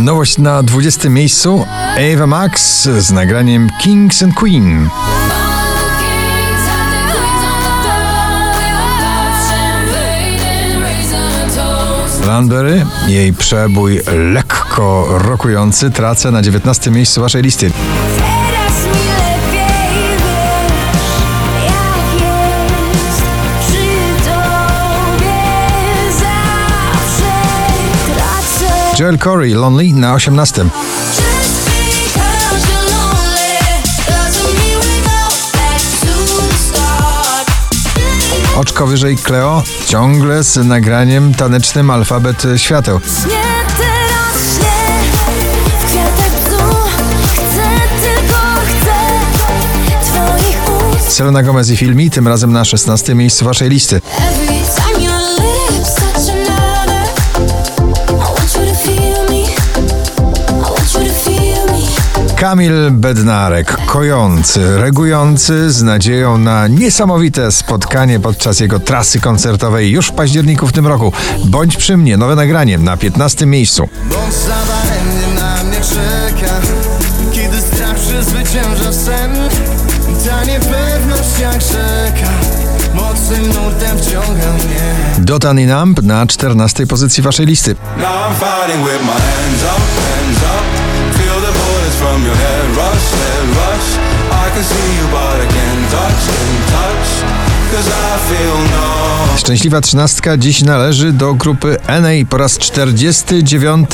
Nowość na 20 miejscu Ava Max z nagraniem Kings and Queen. Landberry, jej przebój lekko rokujący, tracę na 19 miejscu waszej listy. Joel Corey, Lonely na 18. Just because you're lonely doesn't mean we go back to the start. Oczko wyżej Cleo, ciągle z nagraniem tanecznym Alfabet Świateł. Selena Gomez i Filmi, tym razem na 16 miejscu waszej listy. Kamil Bednarek, kojący, regujący, z nadzieją na niesamowite spotkanie podczas jego trasy koncertowej już w październiku w tym roku. Bądź przy mnie, nowe nagranie na 15 miejscu. Bądź zadaremnie na mnie czeka Kiedy strach przezwycięża sen Ta niepewność jak rzeka Mocnym nurtem wciąga mnie Dotan i Numb na 14 pozycji waszej listy. Now I'm fighting with my hands up, hands up head rush, head rush I can see you but I can't touch, can't touch Cause I feel no Szczęśliwa trzynastka dziś należy do grupy NA po raz 49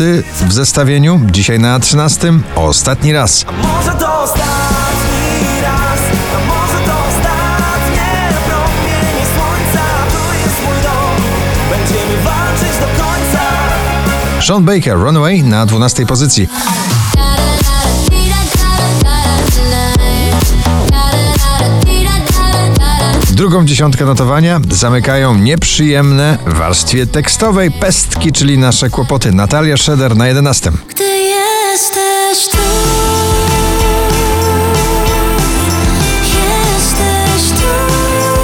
w zestawieniu. Dzisiaj na 13. Ostatni raz. Może to ostatni raz, a może to ostatnie promienie słońca. Tu jest mój dom, będziemy walczyć do końca. Sean Baker, Runaway na 12 pozycji. Drugą dziesiątkę notowania zamykają nieprzyjemne w warstwie tekstowej pestki, czyli nasze kłopoty. Natalia Szeder na 11. Gdy jesteś tu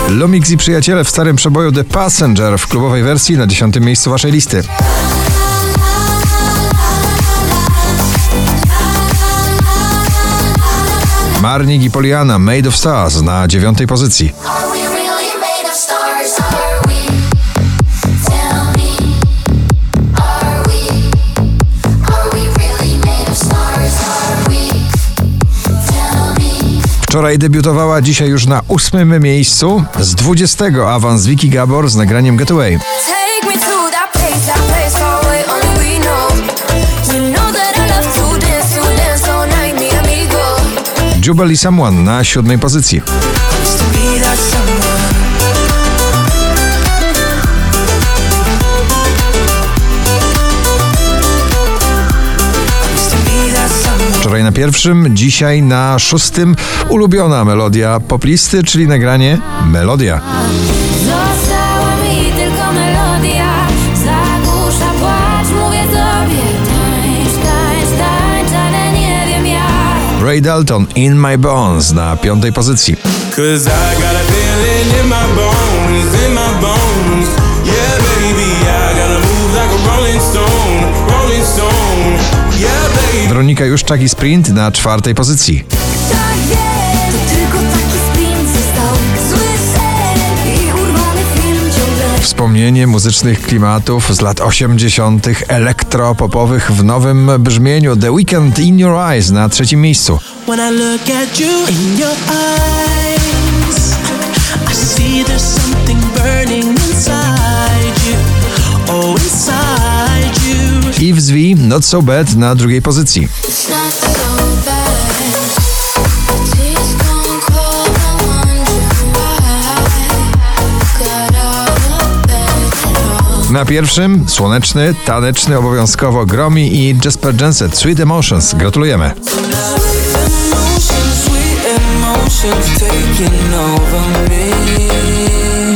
Lumix i przyjaciele w starym przeboju The Passenger w klubowej wersji na 10 miejscu waszej listy. Marnik i Poliana Made of Stars na 9 pozycji. Wczoraj debiutowała, dzisiaj już na ósmym miejscu. Z 20 awans Vicky Gabor z nagraniem Getaway. Take me to that place, that na pierwszym, dzisiaj na szóstym ulubiona melodia poplisty, czyli nagranie Melodia. Została mi tylko melodia, zagłusza płacz, mówię tobie. Tańcz, tańcz, tańcz, ale nie wiem jak. Ray Dalton In My Bones na piątej pozycji. Cause I got a feeling in my bones, in my bones Weronika Juszczak i Sprint na czwartej pozycji. Tak wie, to tylko taki sprint został. Zły sen i urwany film ciągle. Wspomnienie muzycznych klimatów z lat 80. elektropopowych w nowym brzmieniu The Weekend In Your Eyes na trzecim miejscu. When I look at you in your eyes, I see there's something burning inside you. Oh, inside you. Yves V Not So Bad na drugiej pozycji. Na pierwszym słoneczny, taneczny obowiązkowo Gromi i Jasper Jenset Sweet Emotions. Gratulujemy. Emotions, sweet emotions over me.